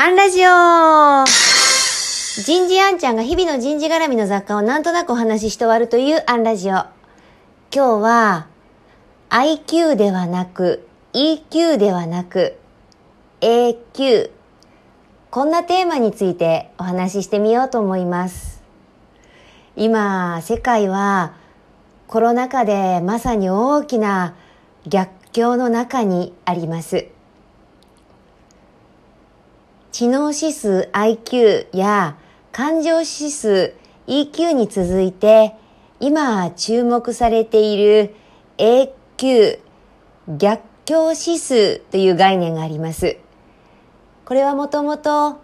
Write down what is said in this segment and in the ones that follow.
アンラジオ人事アンちゃんが日々の人事絡みの雑貨をなんとなくお話しして終わるというアンラジオ。今日は IQ ではなく EQ ではなく AQ こんなテーマについてお話ししてみようと思います。今、世界はコロナ禍でまさに大きな逆境の中にあります。知能指数 IQ や感情指数 EQ に続いて今注目されている AQ 逆境指数という概念があります。これはもともと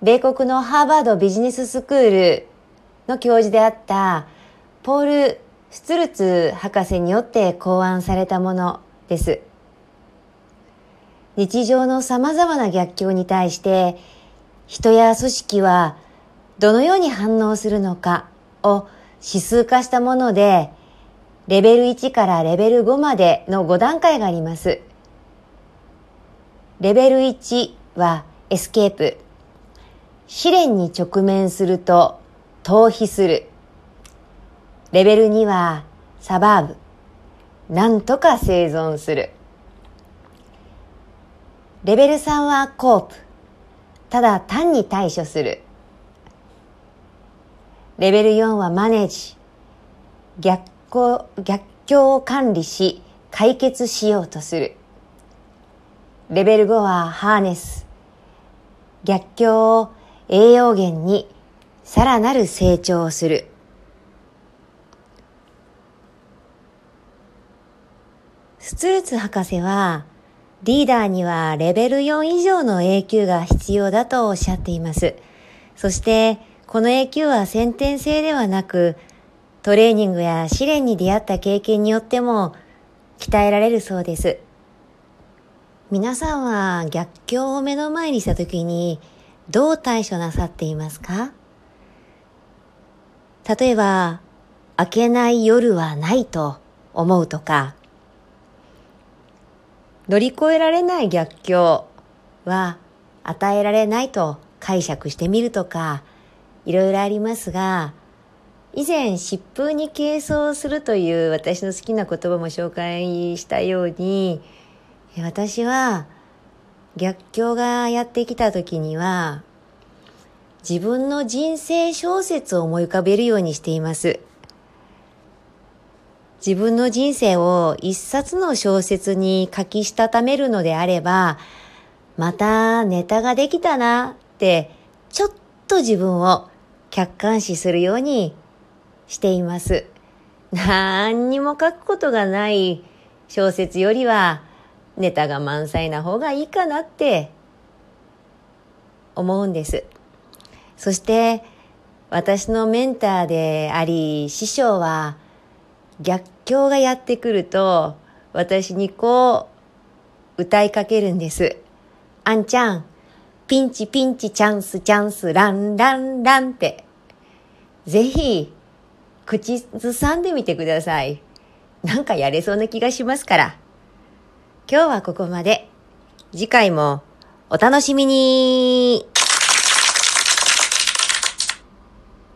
米国のハーバードビジネススクールの教授であったポール・スツルツ博士によって考案されたものです。日常の様々な逆境に対して人や組織はどのように反応するのかを指数化したものでレベル1からレベル5までの5段階があります。レベル1はエスケープ。試練に直面すると逃避する。レベル2はサバーブ。なんとか生存する。レベル3はコープ。ただ単に対処する。レベル4はマネージ。逆行逆境を管理し解決しようとする。レベル5はハーネス。逆境を栄養源にさらなる成長をする。スツルツ博士はリーダーにはレベル4以上の A q が必要だとおっしゃっています。そして、この A q は先天性ではなく、トレーニングや試練に出会った経験によっても鍛えられるそうです。皆さんは逆境を目の前にした時にどう対処なさっていますか？例えば、明けない夜はないと思うとか、乗り越えられない逆境は与えられないと解釈してみるとか、いろいろありますが、以前疾風に軽装するという私の好きな言葉も紹介したように、私は逆境がやってきた時には、自分の人生小説を思い浮かべるようにしています。自分の人生を一冊の小説に書きしたためるのであれば、またネタができたなって、ちょっと自分を客観視するようにしています。何にも書くことがない小説よりは、ネタが満載な方がいいかなって思うんです。そして、私のメンターであり、師匠は、逆境がやってくると、私にこう、歌いかけるんです。あんちゃん、ピンチピンチチャンスチャンスランランランって、ぜひ、口ずさんでみてください。なんかやれそうな気がしますから。今日はここまで。次回もお楽しみに